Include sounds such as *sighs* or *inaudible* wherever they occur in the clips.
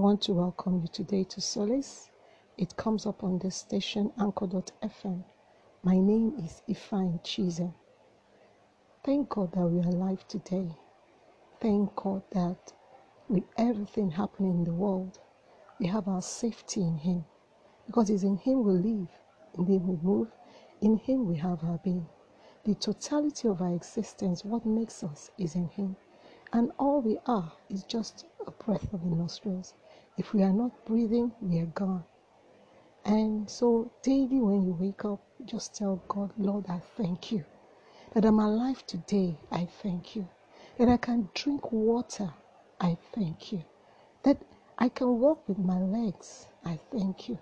want to welcome you today to Solace. It comes up on the station Anchor.fm. My name is Ifine Chize. Thank God that we are alive today. Thank God that with everything happening in the world, we have our safety in Him. Because it's in Him we live, in Him we move, in Him we have our being. The totality of our existence, what makes us, is in Him. And all we are is just a breath of the nostrils. If we are not breathing, we are gone. And so, daily when you wake up, just tell God, Lord, I thank you. That I'm alive today, I thank you. That I can drink water, I thank you. That I can walk with my legs, I thank you.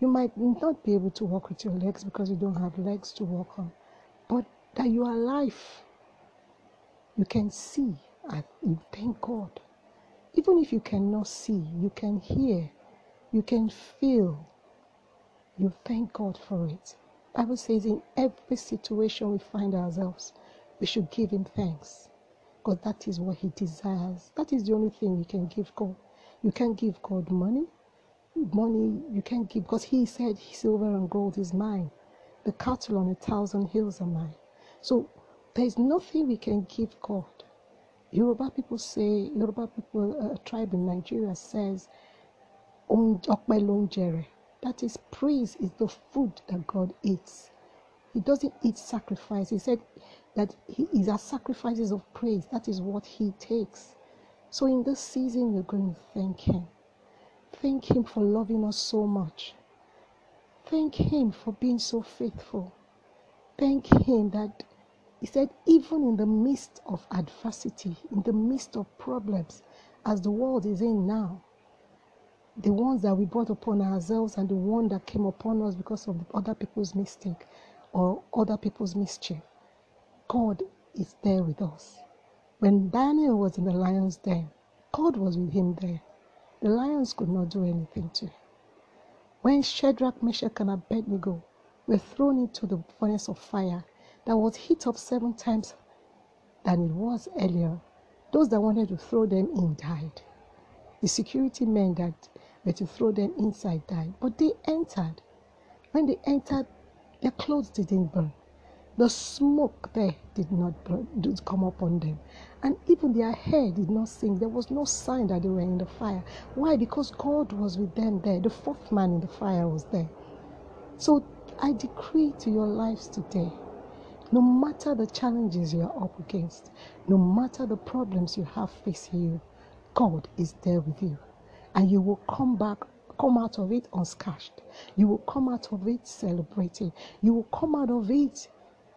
You might not be able to walk with your legs because you don't have legs to walk on, but that you are alive, you can see, I thank God. Even if you cannot see, you can hear, you can feel. You thank God for it. Bible says in every situation we find ourselves, we should give him thanks. Because that is what he desires. That is the only thing you can give God. You can't give God money. Money you can't give because he said silver and gold is mine. The cattle on a thousand hills are mine. So there is nothing we can give God. Yoruba people say, Yoruba people, uh, a tribe in Nigeria says, that is praise is the food that God eats. He doesn't eat sacrifice. He said that he is a sacrifices of praise. That is what he takes. So in this season, we're going to thank him. Thank him for loving us so much. Thank him for being so faithful. Thank him that he said, even in the midst of adversity, in the midst of problems, as the world is in now, the ones that we brought upon ourselves and the one that came upon us because of other people's mistake or other people's mischief, God is there with us. When Daniel was in the lion's den, God was with him there. The lions could not do anything to him. When Shadrach, Meshach, and Abednego were thrown into the furnace of fire, that was heat up seven times than it was earlier. Those that wanted to throw them in died. The security men that were to throw them inside died. But they entered. When they entered, their clothes didn't burn. The smoke there did not burn, did come upon them. And even their hair did not sink. There was no sign that they were in the fire. Why? Because God was with them there. The fourth man in the fire was there. So I decree to your lives today no matter the challenges you are up against, no matter the problems you have facing you, God is there with you. And you will come back, come out of it unscathed. You will come out of it celebrating. You will come out of it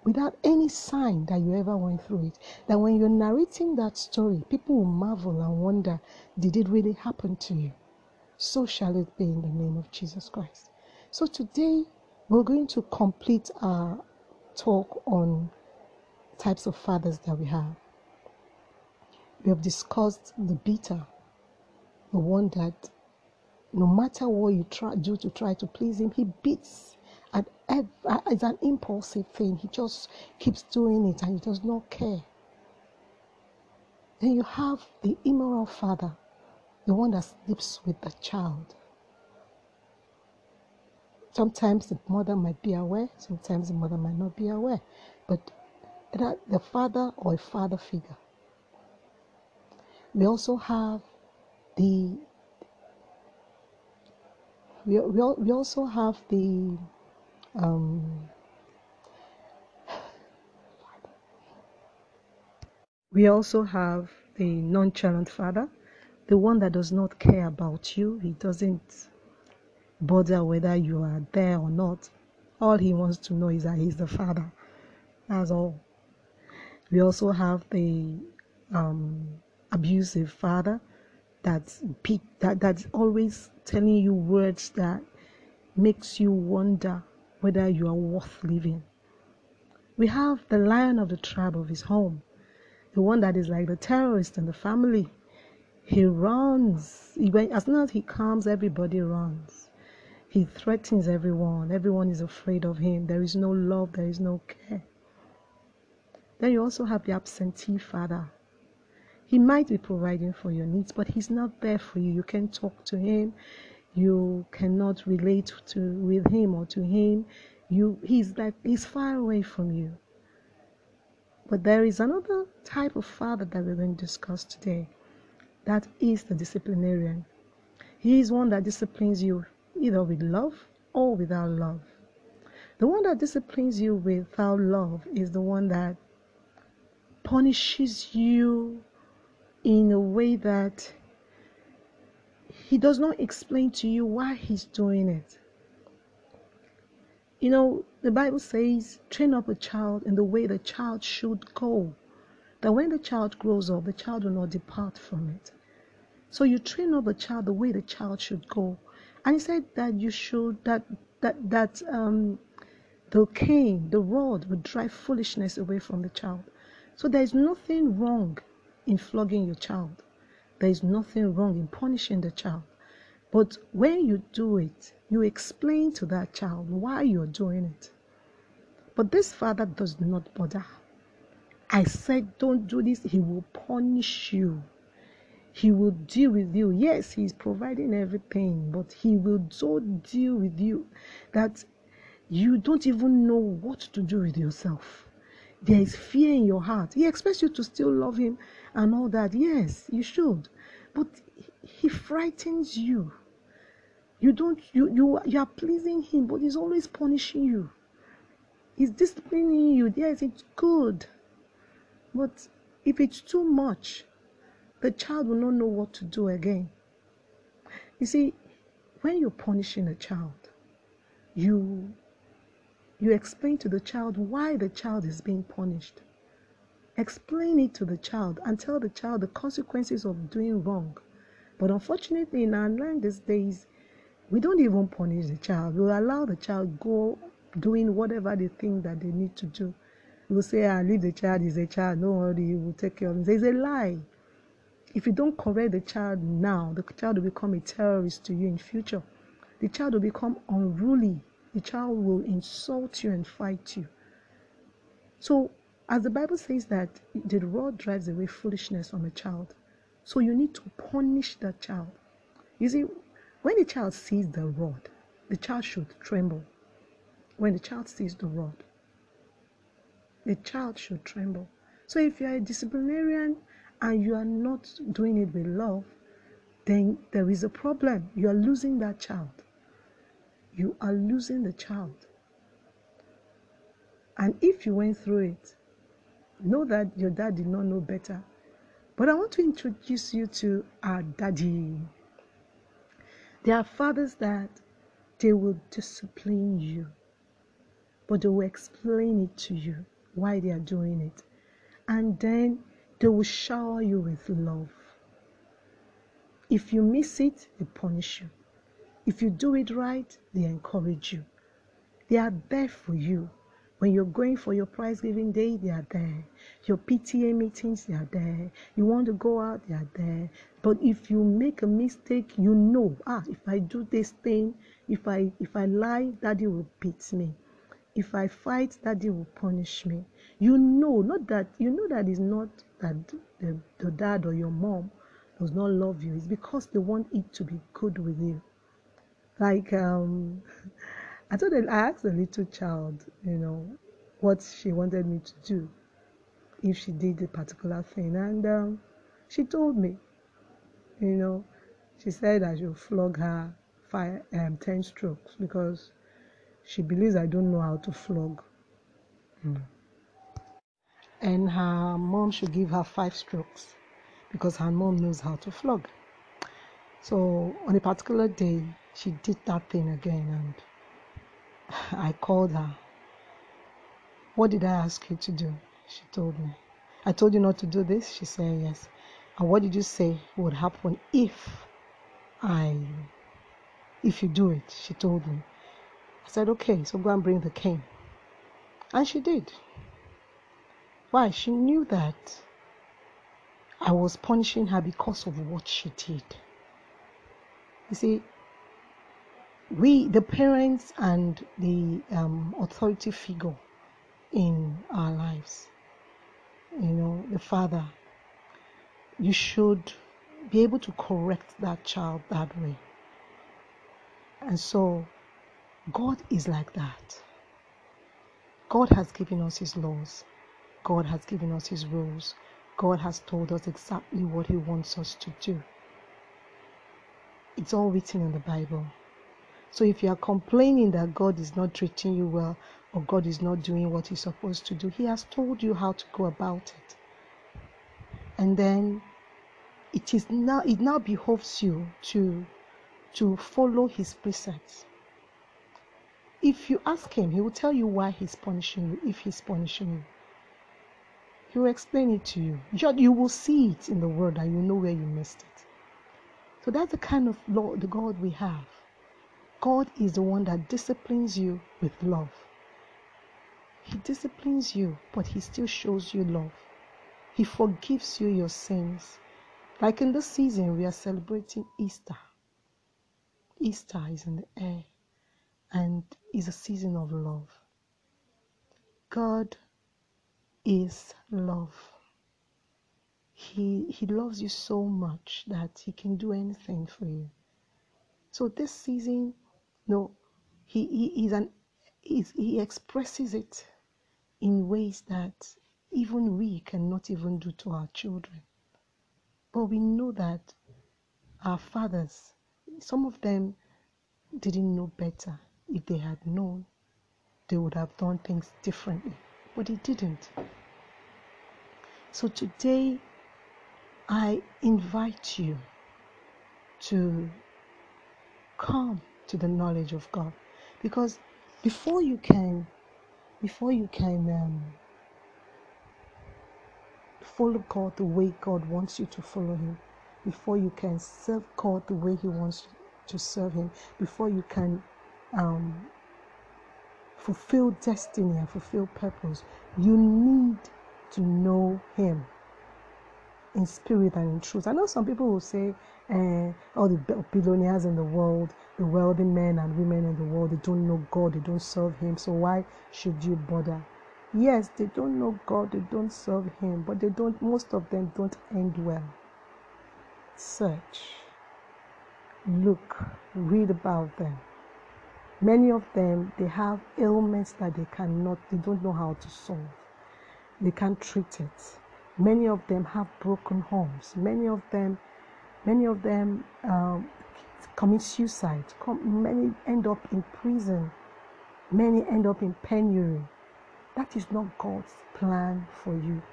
without any sign that you ever went through it. That when you're narrating that story, people will marvel and wonder, did it really happen to you? So shall it be in the name of Jesus Christ. So today, we're going to complete our talk on types of fathers that we have. We have discussed the bitter, the one that no matter what you try do to try to please him, he beats. And it's an impulsive thing. He just keeps doing it and he does not care. Then you have the immoral father, the one that sleeps with the child. Sometimes the mother might be aware, sometimes the mother might not be aware, but that the father or a father figure. We also have the we, we, we also have the um, we also have the nonchalant father, the one that does not care about you. He doesn't bother whether you are there or not. All he wants to know is that he's the father. That's all. We also have the um, abusive father that's that that's always telling you words that makes you wonder whether you are worth living. We have the lion of the tribe of his home, the one that is like the terrorist in the family. He runs. He, as soon as he comes, everybody runs. He threatens everyone. Everyone is afraid of him. There is no love, there is no care. Then you also have the absentee father. He might be providing for your needs, but He's not there for you. You can't talk to Him. You cannot relate to with Him or to Him. You He's like He's far away from you. But there is another type of father that we're going to discuss today. That is the disciplinarian. He is one that disciplines you either with love or without love. The one that disciplines you without love is the one that punishes you in a way that he does not explain to you why he's doing it. You know, the Bible says, train up a child in the way the child should go. That when the child grows up, the child will not depart from it. So you train up a child the way the child should go. And he said that you should that that that um the cane, the rod would drive foolishness away from the child. So there is nothing wrong in flogging your child. There is nothing wrong in punishing the child. But when you do it, you explain to that child why you're doing it. But this father does not bother. I said, don't do this. He will punish you. He will deal with you. Yes, he's providing everything, but he will so deal with you that you don't even know what to do with yourself. There is fear in your heart. He expects you to still love him and all that. Yes, you should. But he frightens you. You don't you you you are pleasing him, but he's always punishing you. He's disciplining you. Yes, it's good. But if it's too much, the child will not know what to do again. You see, when you're punishing a child, you you explain to the child why the child is being punished. Explain it to the child and tell the child the consequences of doing wrong. But unfortunately, in our land these days, we don't even punish the child. We allow the child go doing whatever they think that they need to do. We will say, ah, leave the child, is a child, no worry, will take care of him. It's a lie. If you don't correct the child now, the child will become a terrorist to you in future. The child will become unruly. The child will insult you and fight you. So, as the Bible says that the rod drives away foolishness from a child, so you need to punish that child. You see, when the child sees the rod, the child should tremble. When the child sees the rod, the child should tremble. So if you are a disciplinarian and you are not doing it with love, then there is a problem. You are losing that child. You are losing the child. And if you went through it, know that your dad did not know better. But I want to introduce you to our daddy. There are fathers that they will discipline you, but they will explain it to you why they are doing it. And then they will shower you with love. If you miss it, they punish you. If you do it right, they encourage you. They are there for you. When you're going for your prize giving day, they are there. Your PTA meetings, they are there. You want to go out, they are there. But if you make a mistake, you know, ah, if I do this thing, if I if I lie, daddy will beat me. If I fight, daddy will punish me. You know, not that you know that it's not that the, the dad or your mom does not love you. It's because they want it to be good with you. Like um *laughs* I told her, I asked the little child, you know, what she wanted me to do if she did a particular thing, and um, she told me, you know, she said I should flog her five, um, ten strokes because she believes I don't know how to flog. Mm. And her mom should give her five strokes because her mom knows how to flog. So on a particular day, she did that thing again and *sighs* I called her. What did I ask you to do? She told me. I told you not to do this? She said yes. And what did you say would happen if I if you do it? She told me. I said, okay, so go and bring the cane. And she did. Why? She knew that I was punishing her because of what she did. You see, we, the parents and the um, authority figure in our lives, you know, the father, you should be able to correct that child that way. And so, God is like that. God has given us His laws, God has given us His rules, God has told us exactly what He wants us to do. It's all written in the Bible. So if you are complaining that God is not treating you well or God is not doing what He's supposed to do, He has told you how to go about it. And then it is now it now behoves you to to follow His precepts. If you ask Him, He will tell you why He's punishing you, if He's punishing you. He will explain it to you. You will see it in the Word and you know where you missed it. So that's the kind of Lord, the God we have. God is the one that disciplines you with love. He disciplines you, but He still shows you love. He forgives you your sins. Like in this season, we are celebrating Easter. Easter is in the air and is a season of love. God is love. He, he loves you so much that he can do anything for you. So this season, no, he, he is an he's, he expresses it in ways that even we cannot even do to our children. But we know that our fathers, some of them didn't know better. If they had known, they would have done things differently. But they didn't. So today, I invite you to come to the knowledge of God. Because before you can, before you can um, follow God the way God wants you to follow Him, before you can serve God the way He wants to serve Him, before you can um, fulfill destiny and fulfill purpose, you need to know Him in spirit and in truth. I know some people will say, uh, all the billionaires in the world, the wealthy men and women in the world, they don't know God, they don't serve Him. So why should you bother? Yes, they don't know God, they don't serve Him, but they don't. Most of them don't end well. Search, look, read about them. Many of them they have ailments that they cannot, they don't know how to solve. They can't treat it Many of them have broken homes. Many of them, many of them um, commit suicide. Many end up in prison. Many end up in penury. That is not God's plan for you.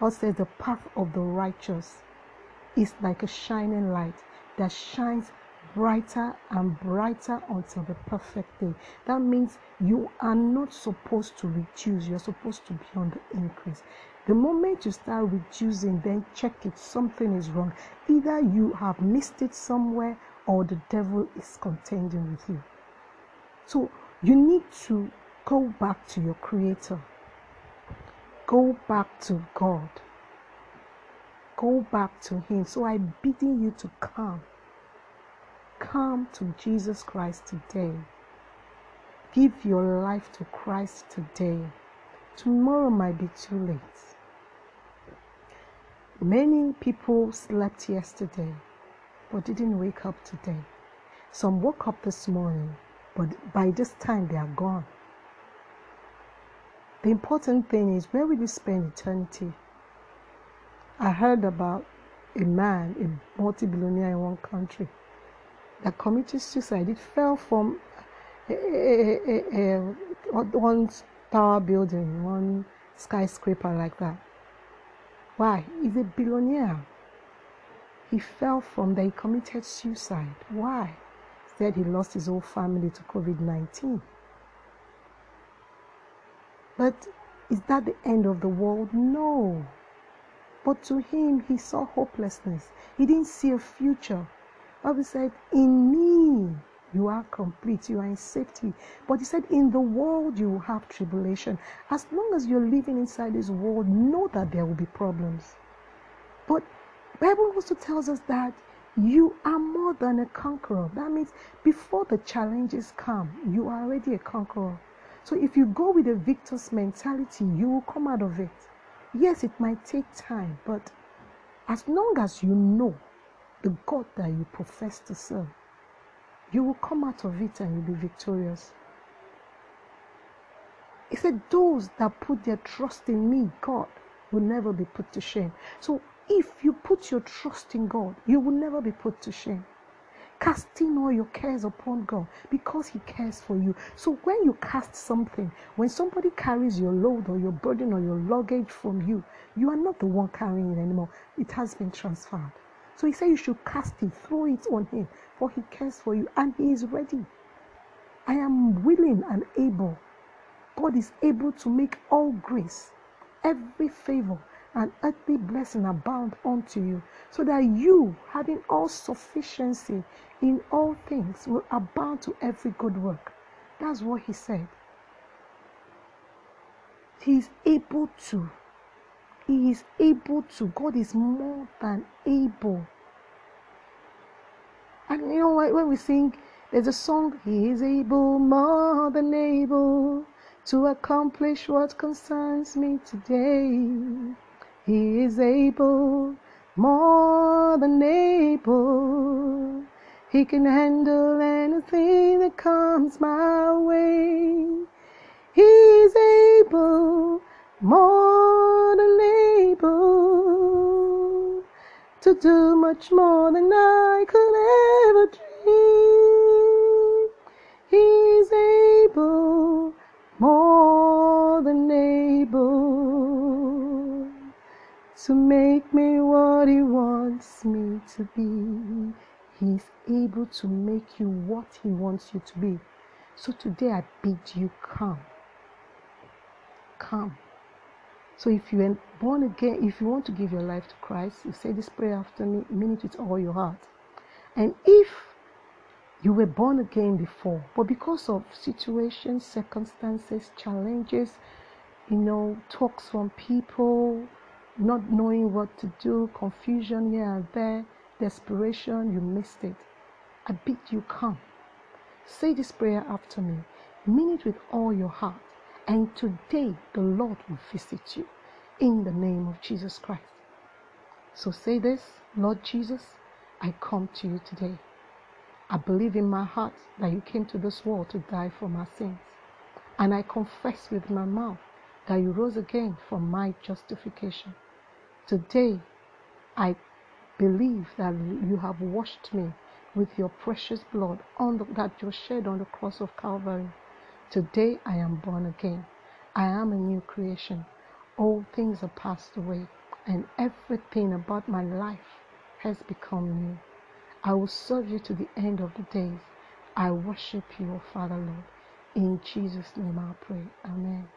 God says the path of the righteous is like a shining light that shines brighter and brighter until the perfect day. That means you are not supposed to reduce, you're supposed to be on the increase. The moment you start reducing, then check it, something is wrong. Either you have missed it somewhere or the devil is contending with you. So you need to go back to your Creator, go back to God, go back to Him. So I'm bidding you to come. Come to Jesus Christ today. Give your life to Christ today. Tomorrow might be too late. Many people slept yesterday but didn't wake up today. Some woke up this morning, but by this time they are gone. The important thing is where will you spend eternity? I heard about a man, a multi billionaire in one country, that committed suicide. It fell from a, a, a, one tower building, one skyscraper like that. Why? He's a billionaire. He fell from there, he committed suicide. Why? Said he lost his whole family to COVID 19. But is that the end of the world? No. But to him, he saw hopelessness. He didn't see a future. Bible said, In me you are complete, you are in safety. But he said, In the world you will have tribulation. As long as you're living inside this world, know that there will be problems. But Bible also tells us that you are more than a conqueror. That means before the challenges come, you are already a conqueror. So if you go with a victor's mentality, you will come out of it. Yes, it might take time, but As long as you know the God that you profess to serve, you will come out of it and you'll be victorious. He said, Those that put their trust in me, God, will never be put to shame. So if you put your trust in God, you will never be put to shame. Casting all your cares upon God because He cares for you. So when you cast something, when somebody carries your load or your burden or your luggage from you, you are not the one carrying it anymore. It has been transferred. So He said you should cast it, throw it on Him, for He cares for you and He is ready. I am willing and able. God is able to make all grace, every favor, and earthly blessing abound unto you, so that you, having all sufficiency in all things, will abound to every good work. That's what he said. He is able to. He is able to. God is more than able. And you know when we sing, there's a song, He is able, more than able to accomplish what concerns me today. He is able, more than able. He can handle anything that comes my way. He's able, more to do much more than I could ever dream. He's able, more than able, to make me what He wants me to be. He's able to make you what He wants you to be. So today I bid you come. Come. So if you are born again, if you want to give your life to Christ, you say this prayer after me, mean it with all your heart. And if you were born again before, but because of situations, circumstances, challenges, you know, talks from people, not knowing what to do, confusion here and there, desperation, you missed it. I bid you come. Say this prayer after me. Mean it with all your heart. And today the Lord will visit you in the name of Jesus Christ. So say this Lord Jesus, I come to you today. I believe in my heart that you came to this world to die for my sins. And I confess with my mouth that you rose again for my justification. Today, I believe that you have washed me with your precious blood the, that you shed on the cross of Calvary. Today I am born again. I am a new creation. All things are passed away, and everything about my life has become new. I will serve you to the end of the days. I worship you, Father Lord. In Jesus' name I pray. Amen.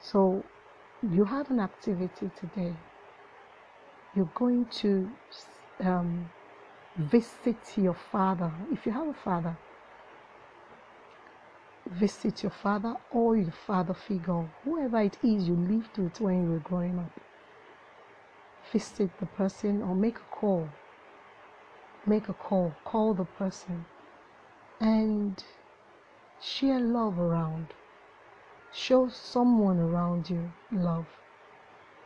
So, you have an activity today. You're going to um, visit your father. If you have a father, visit your father or your father figure, whoever it is you lived with when you were growing up. Visit the person or make a call make a call, call the person, and share love around. Show someone around you love.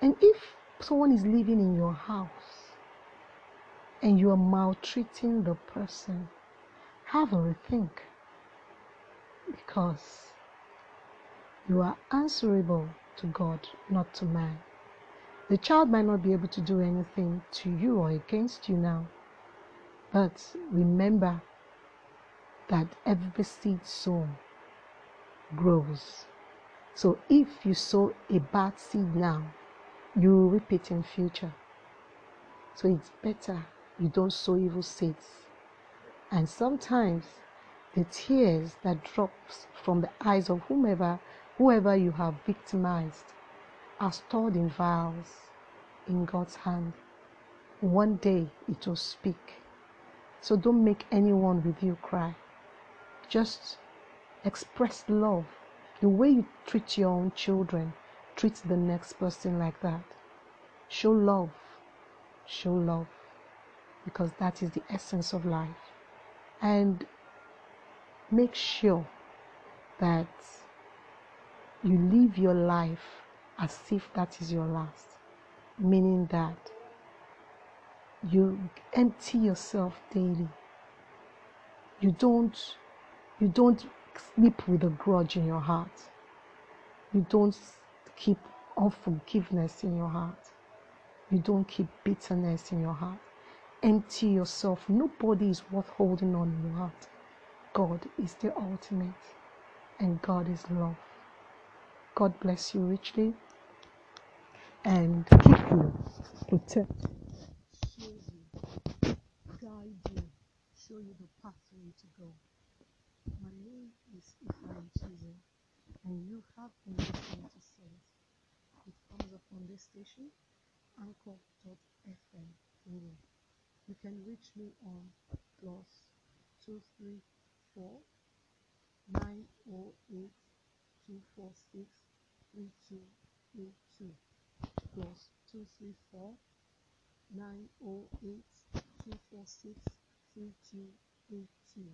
And if someone is living in your house and you are maltreating the person, have a rethink because you are answerable to God, not to man. The child might not be able to do anything to you or against you now, but remember that every seed sown grows. So if you sow a bad seed now, you will reap it in future. So it's better you don't sow evil seeds. And sometimes the tears that drops from the eyes of whomever whoever you have victimized are stored in vials in God's hand. One day it will speak so don't make anyone with you cry. Just express love. The way you treat your own children, treat the next person like that. Show love. Show love. Because that is the essence of life. And make sure that you live your life as if that is your last. Meaning that you empty yourself daily. You don't you don't sleep with a grudge in your heart. You don't keep unforgiveness in your heart. You don't keep bitterness in your heart. Empty yourself. Nobody is worth holding on in your heart. God is the ultimate, and God is love. God bless you richly and keep you, protect, shield you, guide you, show you the pathway to go. My name is Ifan Chize, and you have been listening to Sense. It comes up on this station, anchor.fm. You can reach me on plus two three four nine oh eight two four six three two eight two plus two three four nine oh eight two four six three two eight two.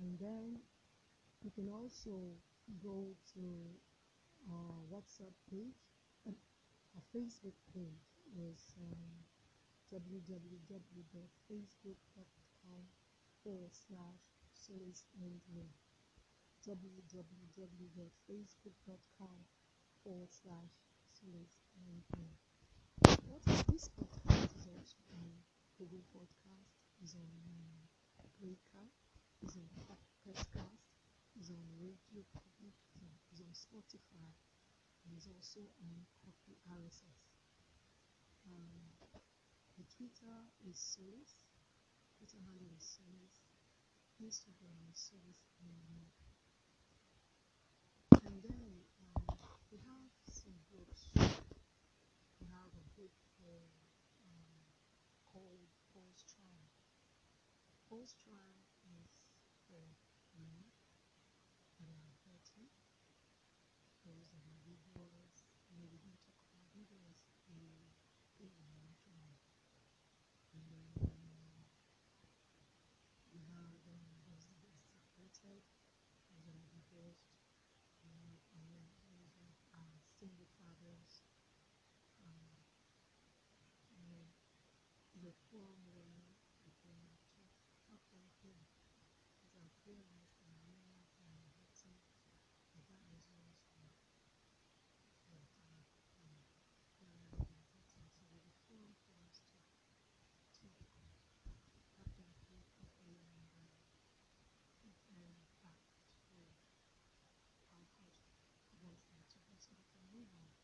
And then you can also go to our WhatsApp page. Uh, our Facebook page is um, www.facebook.com forward slash Solace and Me www.facebook.com forward slash Solace and Me what this podcast is also on? Google Podcast, is on Breaker, is on Podcast, is on Radio Public, is on, Spotify, and is also on Copy RSS. Um, the Twitter is Solace, Twitter handle is Solace, Instagram Solace and. And then um, we have some books. We have a book for um, called is for men are hurting, those that are divorced. You we divorce in. And then um, we have um, those that are separated, those um, and those single fathers. Um, you the where we can talk, talk them. Because I've realized that many of them are hurting, but that was yours for for time. Um, many of them are hurting. So there's a forum for us to to help them feel properly and uh, put them back to how God wants them to be so they can move on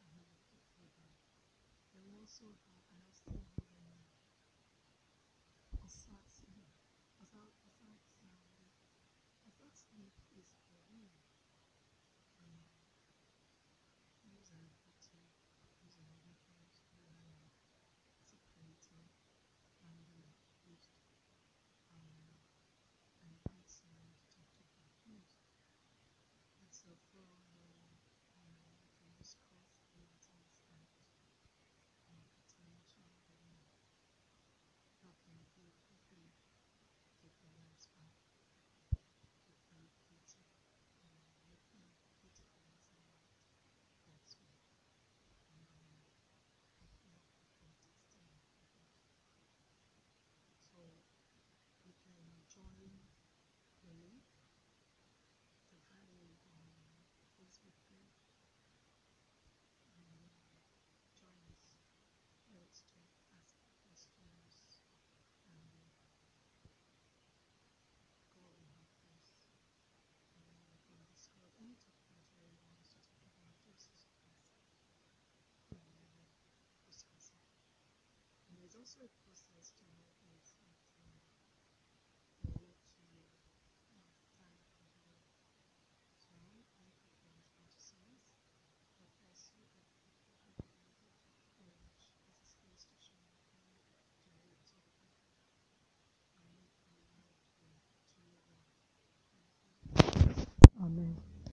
and have a fruitful life. Then we also have, and I still have um, Asad sleep. Asad, Asad sound. Asad sleep is for women. Um, those are hurting, those are divorced, those are separated, and uh, used um, and concerned to keep confused. It's a forum where um, we can discuss matters that um, pertain to women, help them feel properly, get their lives back, get them beauty, um, make them beautiful inside out God's way, and um, help them with their destiny. So you can join the link, you can find the link on our Facebook page, and uh, join us. Let's talk, ask questions, and uh, God will help us. And then we can discuss any topic that you want us to talk about, just discuss